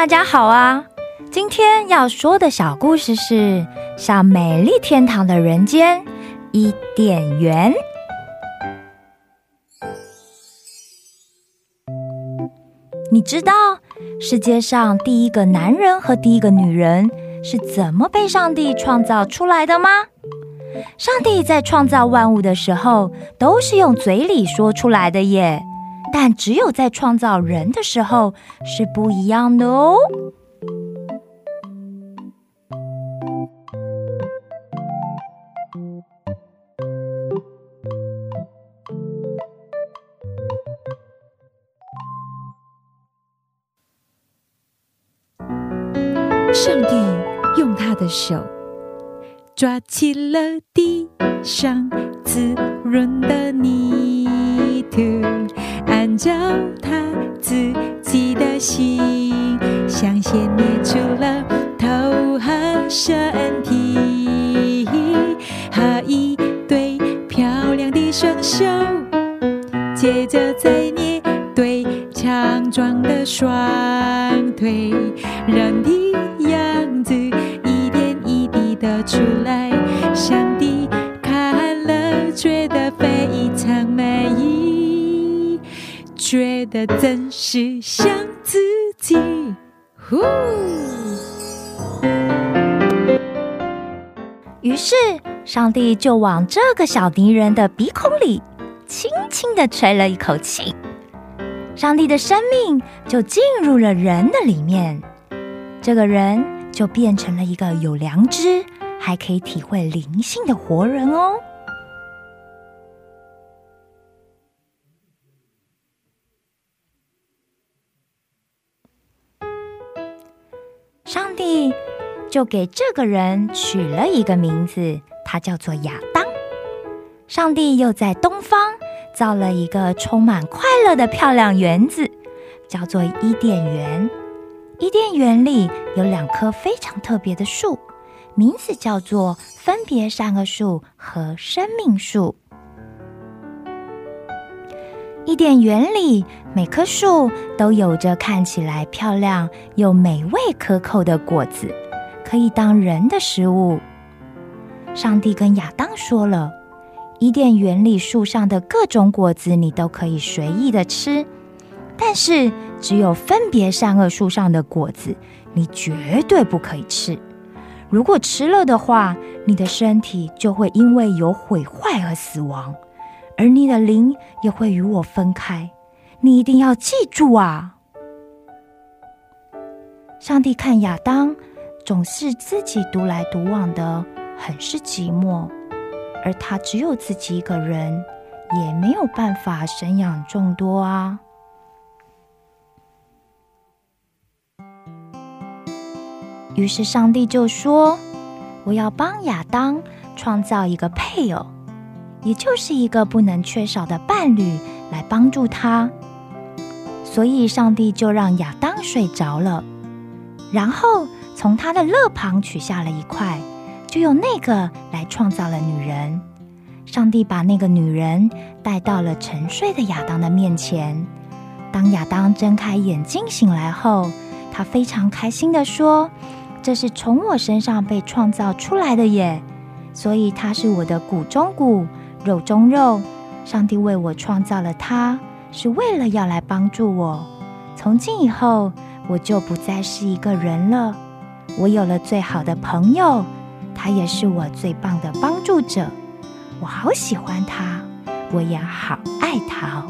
大家好啊！今天要说的小故事是《像美丽天堂的人间伊甸园》。你知道世界上第一个男人和第一个女人是怎么被上帝创造出来的吗？上帝在创造万物的时候，都是用嘴里说出来的耶，但只有在创造人的时候是不一样的哦。上帝用他的手抓起了地上滋润的泥，照他自己的心，像先捏出了头和身体，和一对漂亮的双手，接着再捏对强壮的双腿，人的样子一点一滴的出来，上帝看了觉得觉得真是像自己。呼，于是，上帝就往这个小泥人的鼻孔里轻轻地吹了一口气，上帝的生命就进入了人的里面，这个人就变成了一个有良知、还可以体会灵性的活人哦。上帝就给这个人取了一个名字，他叫做亚当。上帝又在东方造了一个充满快乐的漂亮园子，叫做伊甸园。伊甸园里有两棵非常特别的树，名字叫做分别善恶树和生命树。伊甸园里每棵树都有着看起来漂亮又美味可口的果子，可以当人的食物。上帝跟亚当说了，伊甸园里树上的各种果子你都可以随意的吃，但是只有分别善恶树上的果子你绝对不可以吃。如果吃了的话，你的身体就会因为有毁坏而死亡。而你的灵也会与我分开，你一定要记住啊！上帝看亚当总是自己独来独往的，很是寂寞，而他只有自己一个人，也没有办法生养众多啊。于是上帝就说：“我要帮亚当创造一个配偶。”也就是一个不能缺少的伴侣来帮助他，所以上帝就让亚当睡着了，然后从他的肋旁取下了一块，就用那个来创造了女人。上帝把那个女人带到了沉睡的亚当的面前。当亚当睁开眼睛醒来后，他非常开心的说：“这是从我身上被创造出来的耶，所以他是我的骨中骨。”肉中肉，上帝为我创造了他，是为了要来帮助我。从今以后，我就不再是一个人了。我有了最好的朋友，他也是我最棒的帮助者。我好喜欢他，我也好爱他。